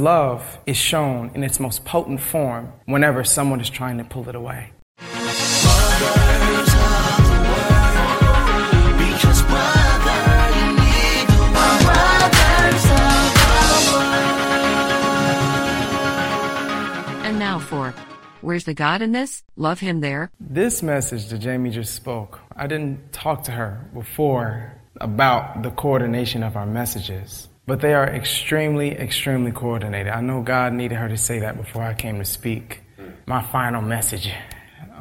Love is shown in its most potent form whenever someone is trying to pull it away. And now for Where's the God in this? Love Him there. This message that Jamie just spoke, I didn't talk to her before about the coordination of our messages, but they are extremely, extremely coordinated. I know God needed her to say that before I came to speak my final message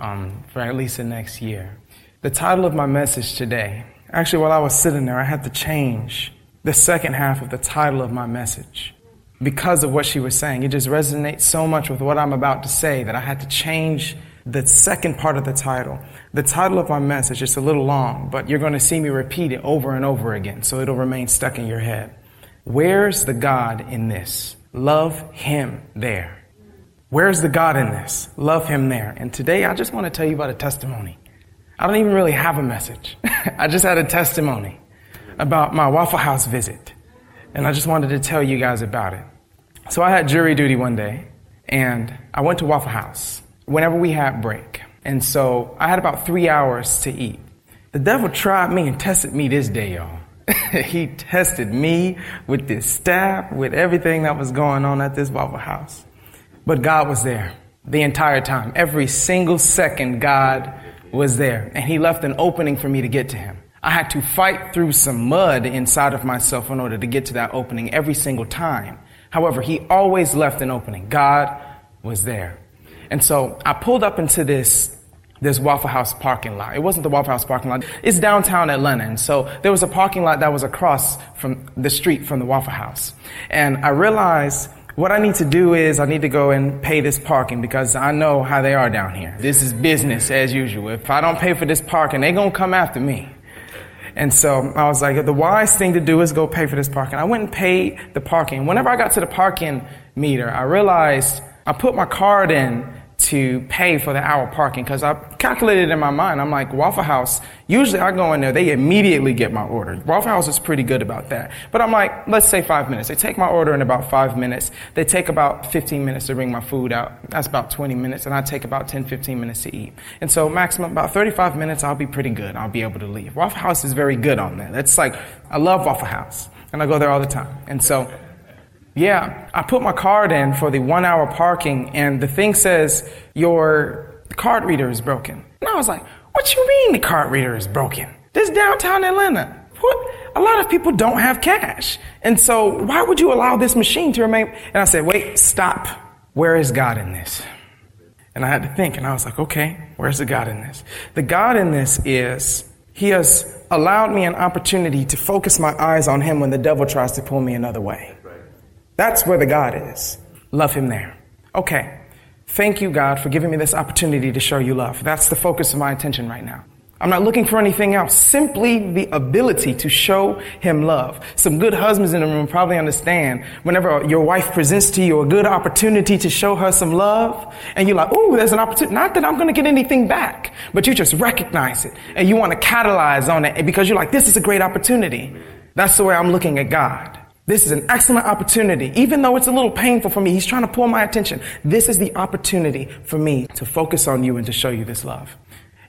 um, for at least the next year. The title of my message today, actually, while I was sitting there, I had to change the second half of the title of my message because of what she was saying. It just resonates so much with what I'm about to say that I had to change the second part of the title. The title of my message is a little long, but you're going to see me repeat it over and over again, so it'll remain stuck in your head. Where's the God in this? Love Him there. Where's the God in this? Love Him there. And today I just want to tell you about a testimony. I don't even really have a message. I just had a testimony about my Waffle House visit. And I just wanted to tell you guys about it. So I had jury duty one day, and I went to Waffle House whenever we had break. And so I had about three hours to eat. The devil tried me and tested me this day, y'all. he tested me with this staff, with everything that was going on at this Waffle House. But God was there the entire time. Every single second, God was there. And He left an opening for me to get to Him. I had to fight through some mud inside of myself in order to get to that opening every single time. However, He always left an opening. God was there. And so I pulled up into this this Waffle House parking lot. It wasn't the Waffle House parking lot. It's downtown Atlanta. And so there was a parking lot that was across from the street from the Waffle House. And I realized what I need to do is I need to go and pay this parking because I know how they are down here. This is business as usual. If I don't pay for this parking, they're going to come after me. And so I was like, the wise thing to do is go pay for this parking. I went and paid the parking. Whenever I got to the parking meter, I realized I put my card in to pay for the hour parking because I calculated in my mind. I'm like, Waffle House, usually I go in there, they immediately get my order. Waffle House is pretty good about that. But I'm like, let's say five minutes. They take my order in about five minutes. They take about 15 minutes to bring my food out. That's about 20 minutes. And I take about 10, 15 minutes to eat. And so maximum about 35 minutes, I'll be pretty good. I'll be able to leave. Waffle House is very good on that. That's like, I love Waffle House. And I go there all the time. And so, yeah, I put my card in for the one hour parking and the thing says your card reader is broken. And I was like, what you mean the card reader is broken? This downtown Atlanta. What? A lot of people don't have cash. And so why would you allow this machine to remain? And I said, wait, stop. Where is God in this? And I had to think and I was like, okay, where's the God in this? The God in this is he has allowed me an opportunity to focus my eyes on him when the devil tries to pull me another way. That's where the God is. Love Him there. Okay. Thank you, God, for giving me this opportunity to show you love. That's the focus of my attention right now. I'm not looking for anything else. Simply the ability to show him love. Some good husbands in the room probably understand whenever your wife presents to you a good opportunity to show her some love, and you're like, oh, there's an opportunity. Not that I'm going to get anything back, but you just recognize it and you want to catalyze on it because you're like, this is a great opportunity. That's the way I'm looking at God. This is an excellent opportunity. Even though it's a little painful for me, he's trying to pull my attention. This is the opportunity for me to focus on you and to show you this love.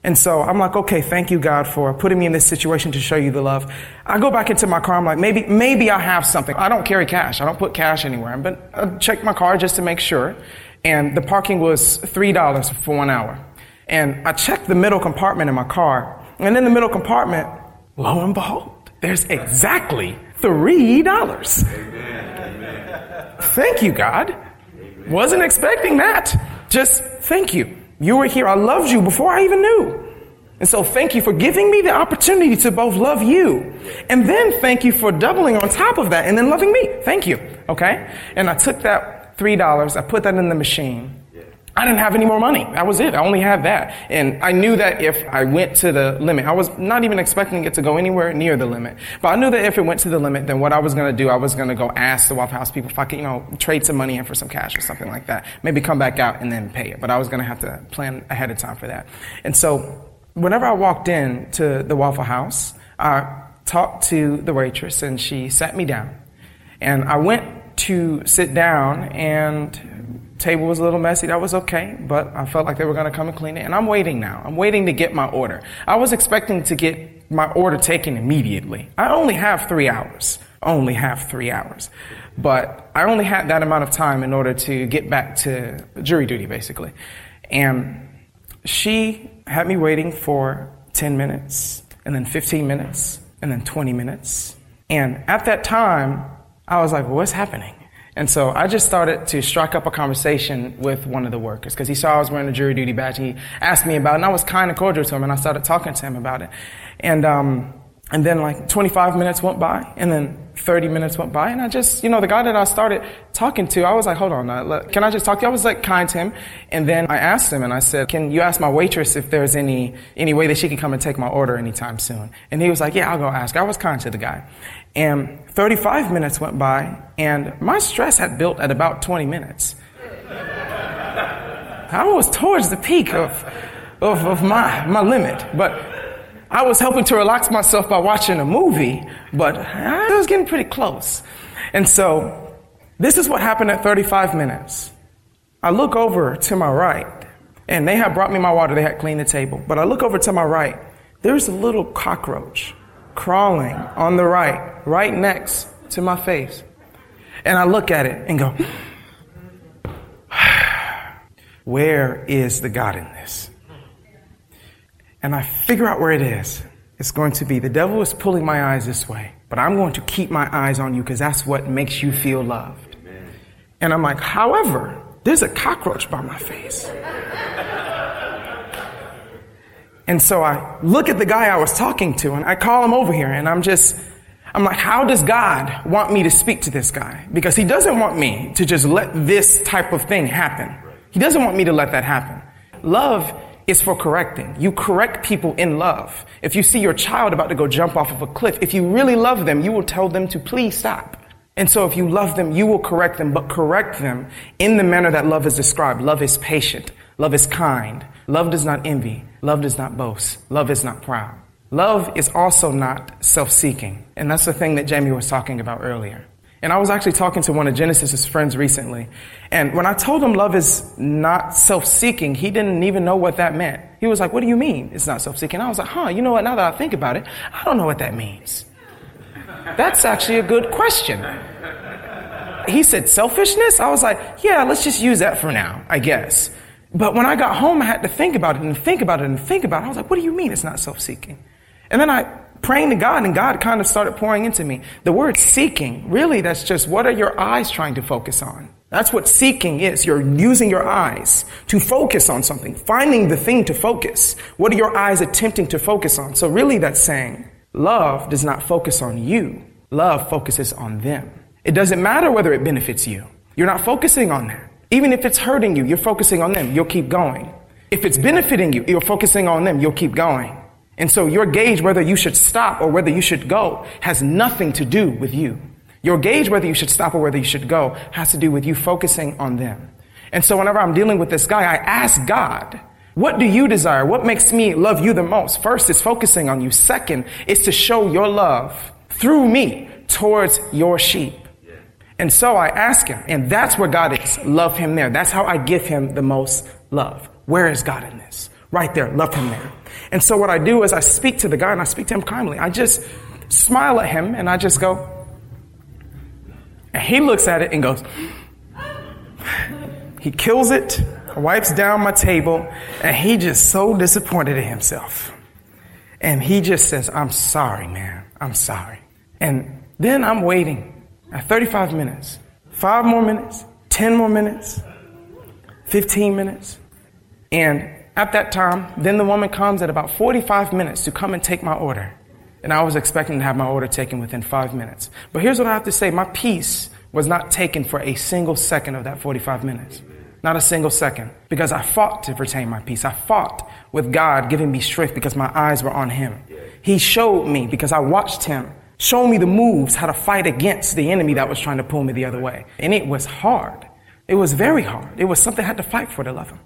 And so I'm like, okay, thank you, God, for putting me in this situation to show you the love. I go back into my car. I'm like, maybe, maybe I have something. I don't carry cash. I don't put cash anywhere, but I checked my car just to make sure. And the parking was $3 for one hour. And I checked the middle compartment in my car. And in the middle compartment, lo and behold, there's exactly three dollars. Thank you, God. Wasn't expecting that. Just thank you. You were here. I loved you before I even knew. And so thank you for giving me the opportunity to both love you and then thank you for doubling on top of that and then loving me. Thank you. Okay. And I took that $3. I put that in the machine I didn't have any more money. That was it. I only had that. And I knew that if I went to the limit, I was not even expecting it to go anywhere near the limit. But I knew that if it went to the limit, then what I was going to do, I was going to go ask the Waffle House people if I could, you know, trade some money in for some cash or something like that. Maybe come back out and then pay it. But I was going to have to plan ahead of time for that. And so whenever I walked in to the Waffle House, I talked to the waitress and she sat me down. And I went to sit down and table was a little messy. That was okay, but I felt like they were going to come and clean it. And I'm waiting now. I'm waiting to get my order. I was expecting to get my order taken immediately. I only have three hours. Only have three hours. But I only had that amount of time in order to get back to jury duty, basically. And she had me waiting for 10 minutes, and then 15 minutes, and then 20 minutes. And at that time, I was like, well, what's happening? And so I just started to strike up a conversation with one of the workers because he saw I was wearing a jury duty badge. He asked me about it, and I was kind of cordial to him, and I started talking to him about it. And um, and then like 25 minutes went by, and then 30 minutes went by, and I just, you know, the guy that I started talking to, I was like, hold on, uh, can I just talk to you? I was like kind to him, and then I asked him, and I said, can you ask my waitress if there's any, any way that she can come and take my order anytime soon? And he was like, yeah, I'll go ask. I was kind to the guy. And 35 minutes went by, and my stress had built at about 20 minutes. I was towards the peak of, of, of my, my limit, but I was helping to relax myself by watching a movie, but I was getting pretty close. And so, this is what happened at 35 minutes. I look over to my right, and they had brought me my water, they had cleaned the table. But I look over to my right, there's a little cockroach crawling on the right, right next to my face. And I look at it and go, Where is the God in this? And I figure out where it is, it's going to be the devil is pulling my eyes this way, but I'm going to keep my eyes on you because that's what makes you feel loved. Amen. And I'm like, however, there's a cockroach by my face. and so I look at the guy I was talking to and I call him over here and I'm just, I'm like, how does God want me to speak to this guy? Because he doesn't want me to just let this type of thing happen. He doesn't want me to let that happen. Love is for correcting. You correct people in love. If you see your child about to go jump off of a cliff, if you really love them, you will tell them to please stop. And so if you love them, you will correct them, but correct them in the manner that love is described. Love is patient. Love is kind. Love does not envy. Love does not boast. Love is not proud. Love is also not self-seeking. And that's the thing that Jamie was talking about earlier. And I was actually talking to one of Genesis's friends recently. And when I told him love is not self-seeking, he didn't even know what that meant. He was like, what do you mean it's not self-seeking? I was like, huh, you know what? Now that I think about it, I don't know what that means. That's actually a good question. He said selfishness? I was like, yeah, let's just use that for now, I guess. But when I got home, I had to think about it and think about it and think about it. I was like, what do you mean it's not self-seeking? And then I praying to God and God kind of started pouring into me. The word seeking, really that's just what are your eyes trying to focus on? That's what seeking is. You're using your eyes to focus on something, finding the thing to focus. What are your eyes attempting to focus on? So really that's saying love does not focus on you. Love focuses on them. It doesn't matter whether it benefits you. You're not focusing on that. Even if it's hurting you, you're focusing on them. You'll keep going. If it's benefiting you, you're focusing on them. You'll keep going. And so your gauge whether you should stop or whether you should go has nothing to do with you. Your gauge whether you should stop or whether you should go has to do with you focusing on them. And so whenever I'm dealing with this guy, I ask God, what do you desire? What makes me love you the most? First is focusing on you. Second is to show your love through me towards your sheep. And so I ask him, and that's where God is. Love him there. That's how I give him the most love. Where is God in this? Right there. Love him there. And so what I do is I speak to the guy and I speak to him kindly. I just smile at him and I just go, and he looks at it and goes, he kills it, wipes down my table, and he just so disappointed in himself. And he just says, I'm sorry, man. I'm sorry. And then I'm waiting at 35 minutes, five more minutes, 10 more minutes, 15 minutes. And at that time, then the woman comes at about 45 minutes to come and take my order. And I was expecting to have my order taken within five minutes. But here's what I have to say. My peace was not taken for a single second of that 45 minutes. Not a single second. Because I fought to retain my peace. I fought with God giving me strength because my eyes were on Him. He showed me because I watched Him show me the moves, how to fight against the enemy that was trying to pull me the other way. And it was hard. It was very hard. It was something I had to fight for to love Him.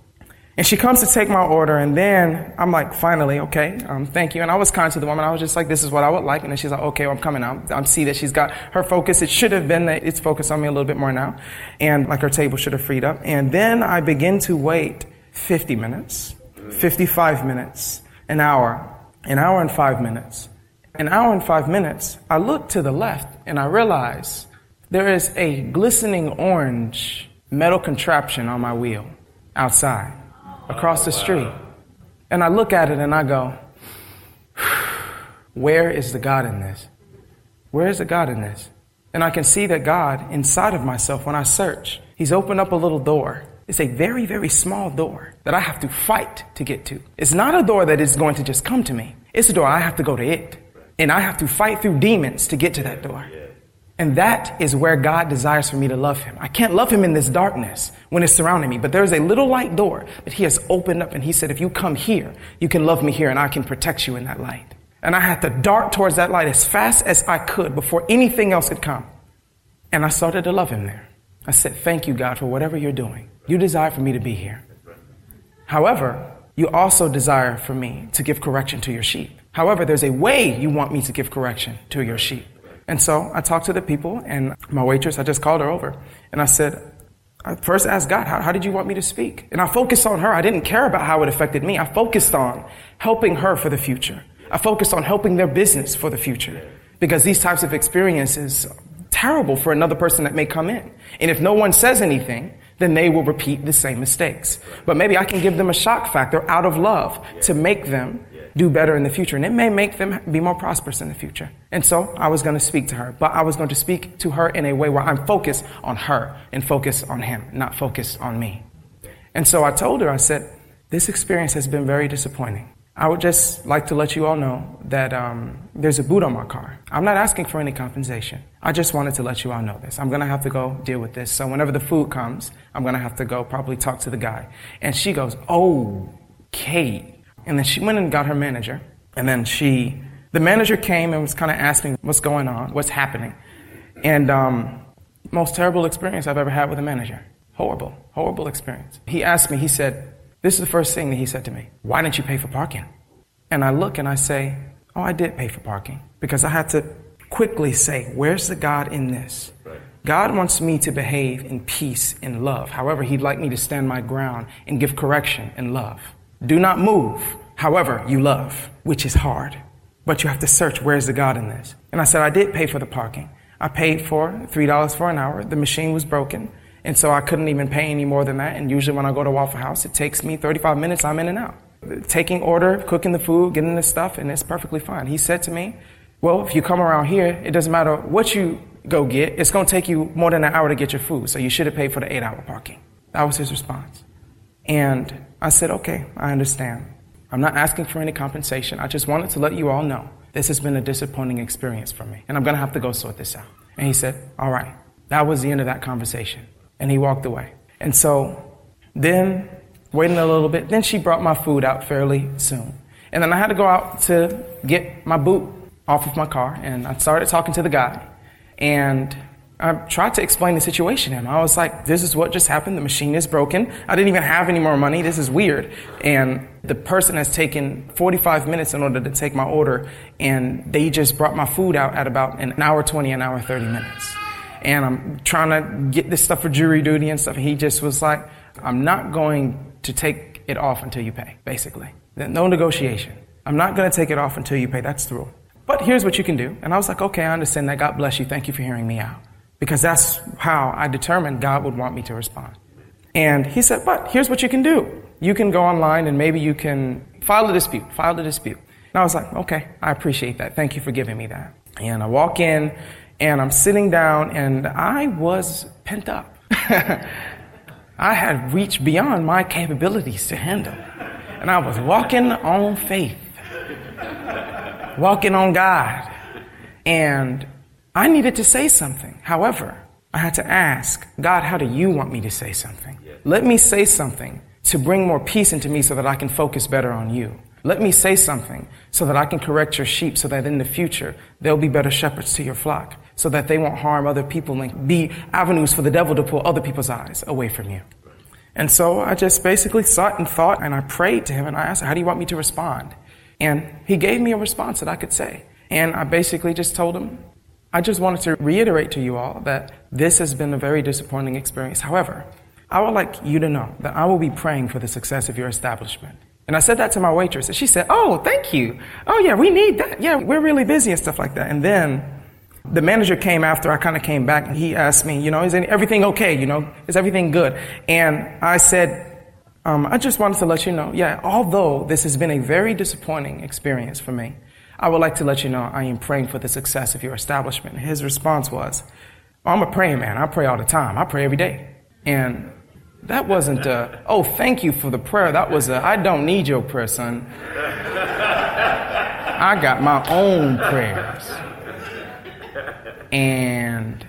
And she comes to take my order, and then I'm like, finally, okay, um, thank you. And I was kind to the woman. I was just like, this is what I would like. And then she's like, okay, well, I'm coming. I see that she's got her focus. It should have been that it's focused on me a little bit more now. And like her table should have freed up. And then I begin to wait 50 minutes, 55 minutes, an hour, an hour and five minutes. An hour and five minutes, I look to the left and I realize there is a glistening orange metal contraption on my wheel outside across the street. And I look at it and I go, where is the God in this? Where is the God in this? And I can see that God inside of myself when I search, He's opened up a little door. It's a very, very small door that I have to fight to get to. It's not a door that is going to just come to me. It's a door I have to go to it. And I have to fight through demons to get to that door. And that is where God desires for me to love Him. I can't love Him in this darkness when it's surrounding me, but there's a little light door that He has opened up and He said, if you come here, you can love me here and I can protect you in that light. And I had to dart towards that light as fast as I could before anything else could come. And I started to love Him there. I said, thank you, God, for whatever you're doing. You desire for me to be here. However, you also desire for me to give correction to your sheep. However, there's a way you want me to give correction to your sheep. And so I talked to the people, and my waitress, I just called her over, and I said, I first asked God, how, how, did you want me to speak? And I focused on her. I didn't care about how it affected me. I focused on helping her for the future. I focused on helping their business for the future. Because these types of experiences are terrible for another person that may come in. And if no one says anything, then they will repeat the same mistakes. But maybe I can give them a shock factor out of love to make them do better in the future. And it may make them be more prosperous in the future. And so I was going to speak to her, but I was going to speak to her in a way where I'm focused on her and focused on him, not focused on me. And so I told her, I said, this experience has been very disappointing. I would just like to let you all know that um, there's a boot on my car. I'm not asking for any compensation. I just wanted to let you all know this. I'm going to have to go deal with this. So whenever the food comes, I'm going to have to go probably talk to the guy. And she goes, Oh, Kate, and then she went and got her manager. And then she, the manager came and was kind of asking what's going on, what's happening. And um, most terrible experience I've ever had with a manager. Horrible, horrible experience. He asked me, he said, this is the first thing that he said to me. Why didn't you pay for parking? And I look and I say, oh, I did pay for parking because I had to quickly say, where's the God in this? God wants me to behave in peace and love. However, he'd like me to stand my ground and give correction and love. Do not move. However, you love, which is hard. But you have to search where's the God in this. And I said, I did pay for the parking. I paid for $3 for an hour. The machine was broken. And so I couldn't even pay any more than that. And usually when I go to Waffle House, it takes me 35 minutes. I'm in and out. Taking order, cooking the food, getting the stuff, and it's perfectly fine. He said to me, well, if you come around here, it doesn't matter what you go get. It's going to take you more than an hour to get your food. So you should have paid for the eight hour parking. That was his response. And I said, okay, I understand. I'm not asking for any compensation. I just wanted to let you all know this has been a disappointing experience for me, and I'm going to have to go sort this out. And he said, All right. That was the end of that conversation. And he walked away. And so then, waiting a little bit, then she brought my food out fairly soon. And then I had to go out to get my boot off of my car, and I started talking to the guy. And I tried to explain the situation to him. I was like, this is what just happened. The machine is broken. I didn't even have any more money. This is weird. And the person has taken 45 minutes in order to take my order. And they just brought my food out at about an hour 20, an hour 30 minutes. And I'm trying to get this stuff for jury duty and stuff. And he just was like, I'm not going to take it off until you pay, basically. No negotiation. I'm not going to take it off until you pay. That's the rule. But here's what you can do. And I was like, okay, I understand that. God bless you. Thank you for hearing me out because that's how I determined God would want me to respond. And he said, but here's what you can do. You can go online and maybe you can file a dispute, file a dispute. And I was like, okay, I appreciate that. Thank you for giving me that. And I walk in and I'm sitting down and I was pent up. I had reached beyond my capabilities to handle. And I was walking on faith, walking on God. And I needed to say something. However, I had to ask, God, how do you want me to say something? Let me say something to bring more peace into me so that I can focus better on you. Let me say something so that I can correct your sheep so that in the future they'll be better shepherds to your flock so that they won't harm other people and be avenues for the devil to pull other people's eyes away from you. And so I just basically sat and thought and I prayed to him and I asked, how do you want me to respond? And he gave me a response that I could say. And I basically just told him, I just wanted to reiterate to you all that this has been a very disappointing experience. However, I would like you to know that I will be praying for the success of your establishment. And I said that to my waitress, and she said, Oh, thank you. Oh, yeah, we need that. Yeah, we're really busy and stuff like that. And then the manager came after I kind of came back, and he asked me, You know, is everything okay? You know, is everything good? And I said, um, I just wanted to let you know, yeah, although this has been a very disappointing experience for me, I would like to let you know I am praying for the success of your establishment. His response was, oh, I'm a praying man. I pray all the time. I pray every day. And that wasn't a, oh, thank you for the prayer. That was a, I don't need your prayer, son. I got my own prayers. And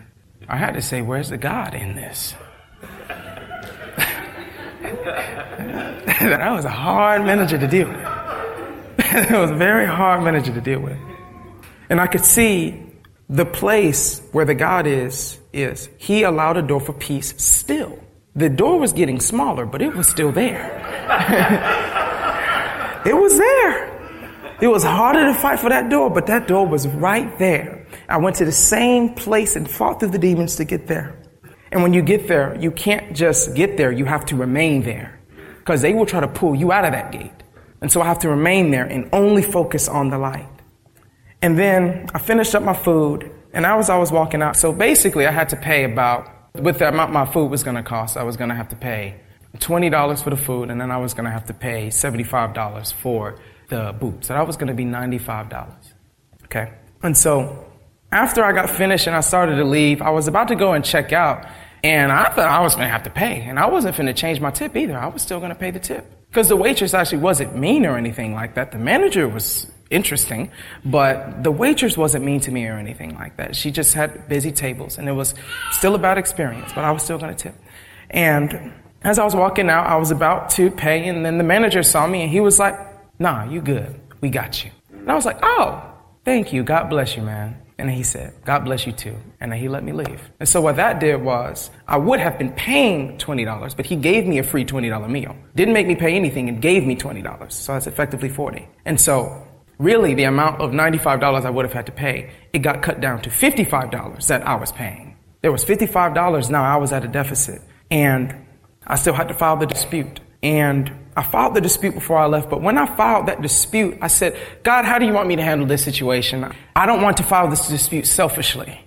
I had to say, where's the God in this? that was a hard manager to deal with. it was a very hard manager to deal with. And I could see the place where the God is, is He allowed a door for peace still. The door was getting smaller, but it was still there. it was there. It was harder to fight for that door, but that door was right there. I went to the same place and fought through the demons to get there. And when you get there, you can't just get there, you have to remain there. Because they will try to pull you out of that gate. And so I have to remain there and only focus on the light. And then I finished up my food, and I was always walking out. So basically, I had to pay about, with the amount my food was going to cost, I was going to have to pay $20 for the food, and then I was going to have to pay $75 for the boots. So that was going to be $95. Okay? And so after I got finished and I started to leave, I was about to go and check out, and I thought I was going to have to pay. And I wasn't going to change my tip either. I was still going to pay the tip. Because the waitress actually wasn't mean or anything like that. The manager was interesting, but the waitress wasn't mean to me or anything like that. She just had busy tables and it was still a bad experience, but I was still going to tip. And as I was walking out, I was about to pay and then the manager saw me and he was like, nah, you good. We got you. And I was like, oh, thank you. God bless you, man. And he said, God bless you too. And then he let me leave. And so what that did was, I would have been paying $20, but he gave me a free $20 meal. Didn't make me pay anything and gave me $20. So that's effectively 40. And so really the amount of $95 I would have had to pay, it got cut down to $55 that I was paying. There was $55 now I was at a deficit and I still had to file the dispute. And I filed the dispute before I left, but when I filed that dispute, I said, God, how do you want me to handle this situation? I don't want to file this dispute selfishly.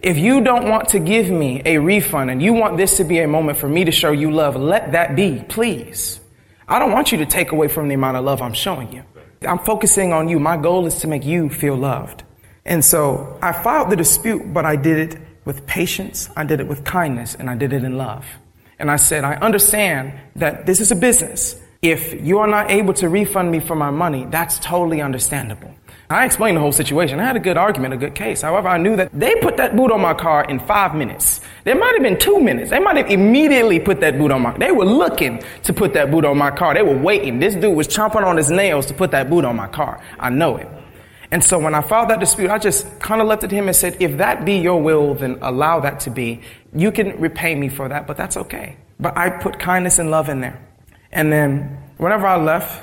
If you don't want to give me a refund and you want this to be a moment for me to show you love, let that be, please. I don't want you to take away from the amount of love I'm showing you. I'm focusing on you. My goal is to make you feel loved. And so I filed the dispute, but I did it with patience, I did it with kindness, and I did it in love. And I said, I understand that this is a business. If you are not able to refund me for my money, that's totally understandable. I explained the whole situation. I had a good argument, a good case. However, I knew that they put that boot on my car in five minutes. There might have been two minutes. They might have immediately put that boot on my, they were looking to put that boot on my car. They were waiting. This dude was chomping on his nails to put that boot on my car. I know it. And so when I filed that dispute, I just kind of looked at him and said, if that be your will, then allow that to be. You can repay me for that, but that's okay. But I put kindness and love in there. And then whenever I left,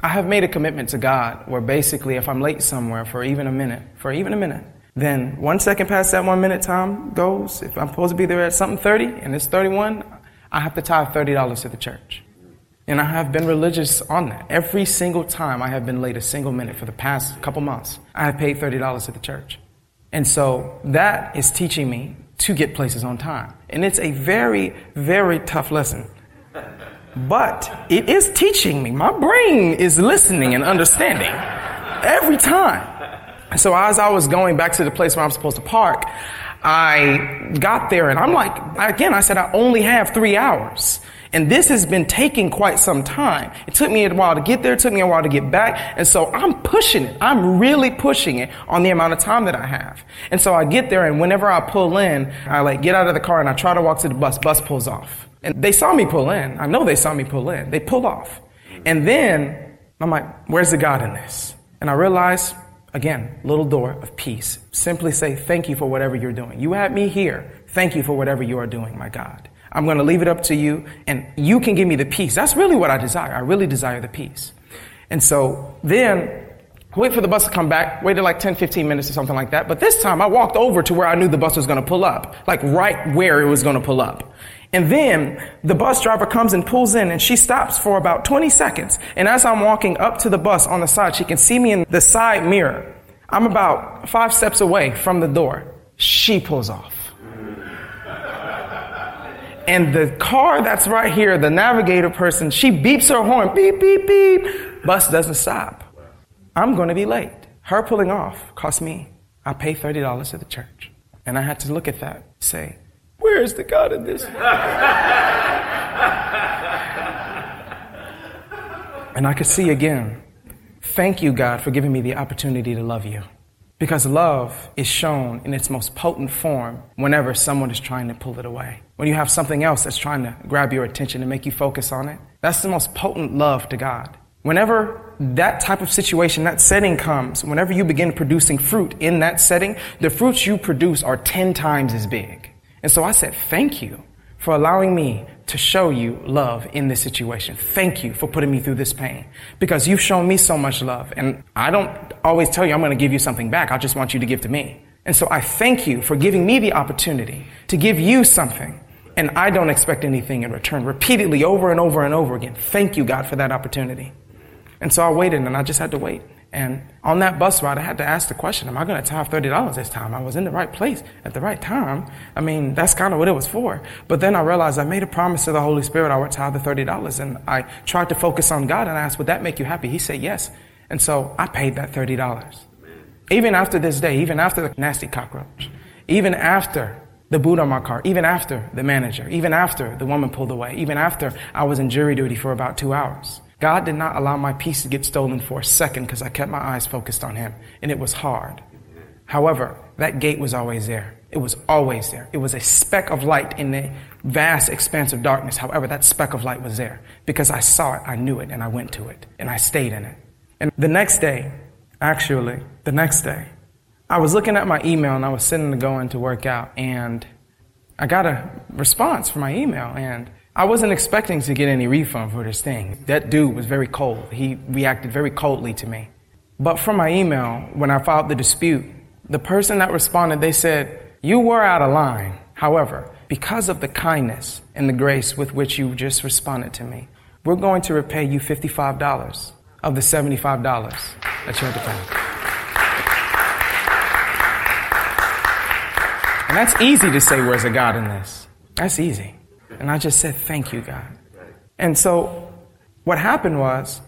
I have made a commitment to God where basically if I'm late somewhere for even a minute, for even a minute, then one second past that one minute time goes, if I'm supposed to be there at something 30 and it's 31, I have to tithe $30 to the church. And I have been religious on that. Every single time I have been late a single minute for the past couple months, I have paid $30 to the church. And so that is teaching me to get places on time. And it's a very, very tough lesson. But it is teaching me. My brain is listening and understanding every time. So as I was going back to the place where I'm supposed to park, I got there and I'm like, again, I said, I only have three hours. And this has been taking quite some time. It took me a while to get there. It took me a while to get back. And so I'm pushing it. I'm really pushing it on the amount of time that I have. And so I get there and whenever I pull in, I like get out of the car and I try to walk to the bus. Bus pulls off. And they saw me pull in. I know they saw me pull in. They pull off. And then I'm like, where's the God in this? And I realize, again, little door of peace. Simply say, thank you for whatever you're doing. You had me here. Thank you for whatever you are doing, my God. I'm going to leave it up to you and you can give me the peace. That's really what I desire. I really desire the peace. And so then wait for the bus to come back, waited like 10, 15 minutes or something like that. But this time I walked over to where I knew the bus was going to pull up, like right where it was going to pull up. And then the bus driver comes and pulls in and she stops for about 20 seconds. And as I'm walking up to the bus on the side, she can see me in the side mirror. I'm about five steps away from the door. She pulls off. And the car that's right here, the navigator person, she beeps her horn, beep, beep, beep. Bus doesn't stop. I'm going to be late. Her pulling off cost me, I pay $30 at the church. And I had to look at that, say, where is the God in this? and I could see again, thank you, God, for giving me the opportunity to love you. Because love is shown in its most potent form whenever someone is trying to pull it away. When you have something else that's trying to grab your attention and make you focus on it, that's the most potent love to God. Whenever that type of situation, that setting comes, whenever you begin producing fruit in that setting, the fruits you produce are 10 times as big. And so I said, thank you for allowing me to show you love in this situation. Thank you for putting me through this pain because you've shown me so much love. And I don't always tell you I'm going to give you something back. I just want you to give to me. And so I thank you for giving me the opportunity to give you something. And I don't expect anything in return. Repeatedly, over and over and over again. Thank you, God, for that opportunity. And so I waited and I just had to wait. And on that bus ride, I had to ask the question, am I going to tithe $30 this time? I was in the right place at the right time. I mean, that's kind of what it was for. But then I realized I made a promise to the Holy Spirit I would tithe the $30. And I tried to focus on God and I asked, would that make you happy? He said yes. And so I paid that $30. Even after this day, even after the nasty cockroach, even after the boot on my car, even after the manager, even after the woman pulled away, even after I was in jury duty for about two hours. God did not allow my peace to get stolen for a second because I kept my eyes focused on Him. And it was hard. However, that gate was always there. It was always there. It was a speck of light in the vast expanse of darkness. However, that speck of light was there because I saw it, I knew it, and I went to it, and I stayed in it. And the next day, actually, the next day, I was looking at my email and I was sitting to go in to work out, and I got a response from my email, and I wasn't expecting to get any refund for this thing. That dude was very cold. He reacted very coldly to me. But from my email, when I filed the dispute, the person that responded, they said, you were out of line. However, because of the kindness and the grace with which you just responded to me, we're going to repay you $55 of the $75 that you had to pay. And that's easy to say, where's the God in this? That's easy. And I just said, thank you, God. And so what happened was,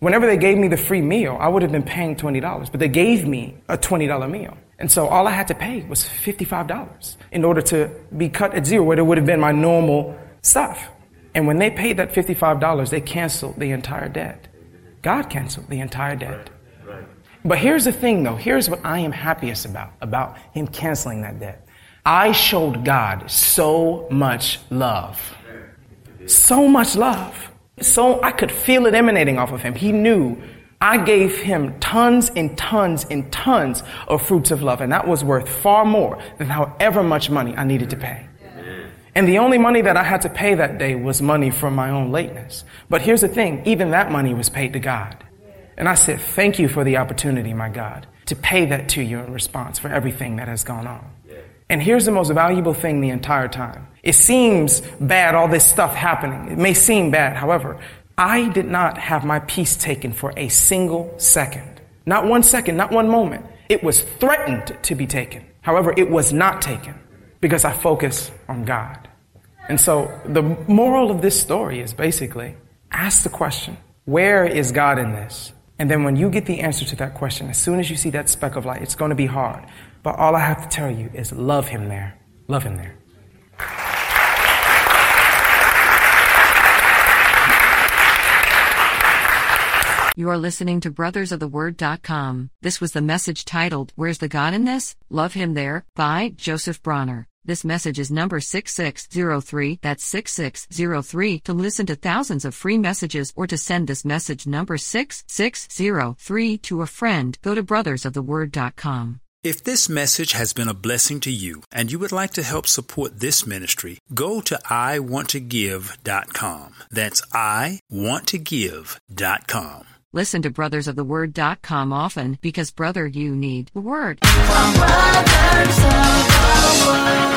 whenever they gave me the free meal, I would have been paying $20, but they gave me a $20 meal. And so all I had to pay was $55 in order to be cut at zero, where it would have been my normal stuff. And when they paid that $55, they canceled the entire debt. God canceled the entire debt. But here's the thing though. Here's what I am happiest about, about Him canceling that debt. I showed God so much love. So much love. So I could feel it emanating off of him. He knew I gave him tons and tons and tons of fruits of love, and that was worth far more than however much money I needed to pay. And the only money that I had to pay that day was money from my own lateness. But here's the thing, even that money was paid to God. And I said, thank you for the opportunity, my God, to pay that to you in response for everything that has gone on. And here's the most valuable thing the entire time. It seems bad, all this stuff happening. It may seem bad. However, I did not have my peace taken for a single second. Not one second, not one moment. It was threatened to be taken. However, it was not taken because I focus on God. And so the moral of this story is basically ask the question, where is God in this? And then when you get the answer to that question, as soon as you see that speck of light, it's going to be hard. But all I have to tell you is love him there. Love him there. You are listening to brothersoftheword.com. This was the message titled, Where's the God in This? Love Him There, by Joseph Bronner. This message is number 6603. That's 6603. To listen to thousands of free messages or to send this message number 6603 to a friend, go to brothersoftheword.com. If this message has been a blessing to you and you would like to help support this ministry, go to iwanttogive.com. That's iwanttogive.com. Listen to Brothers of the brothersoftheword.com often because, brother, you need the word. Brothers of the Word.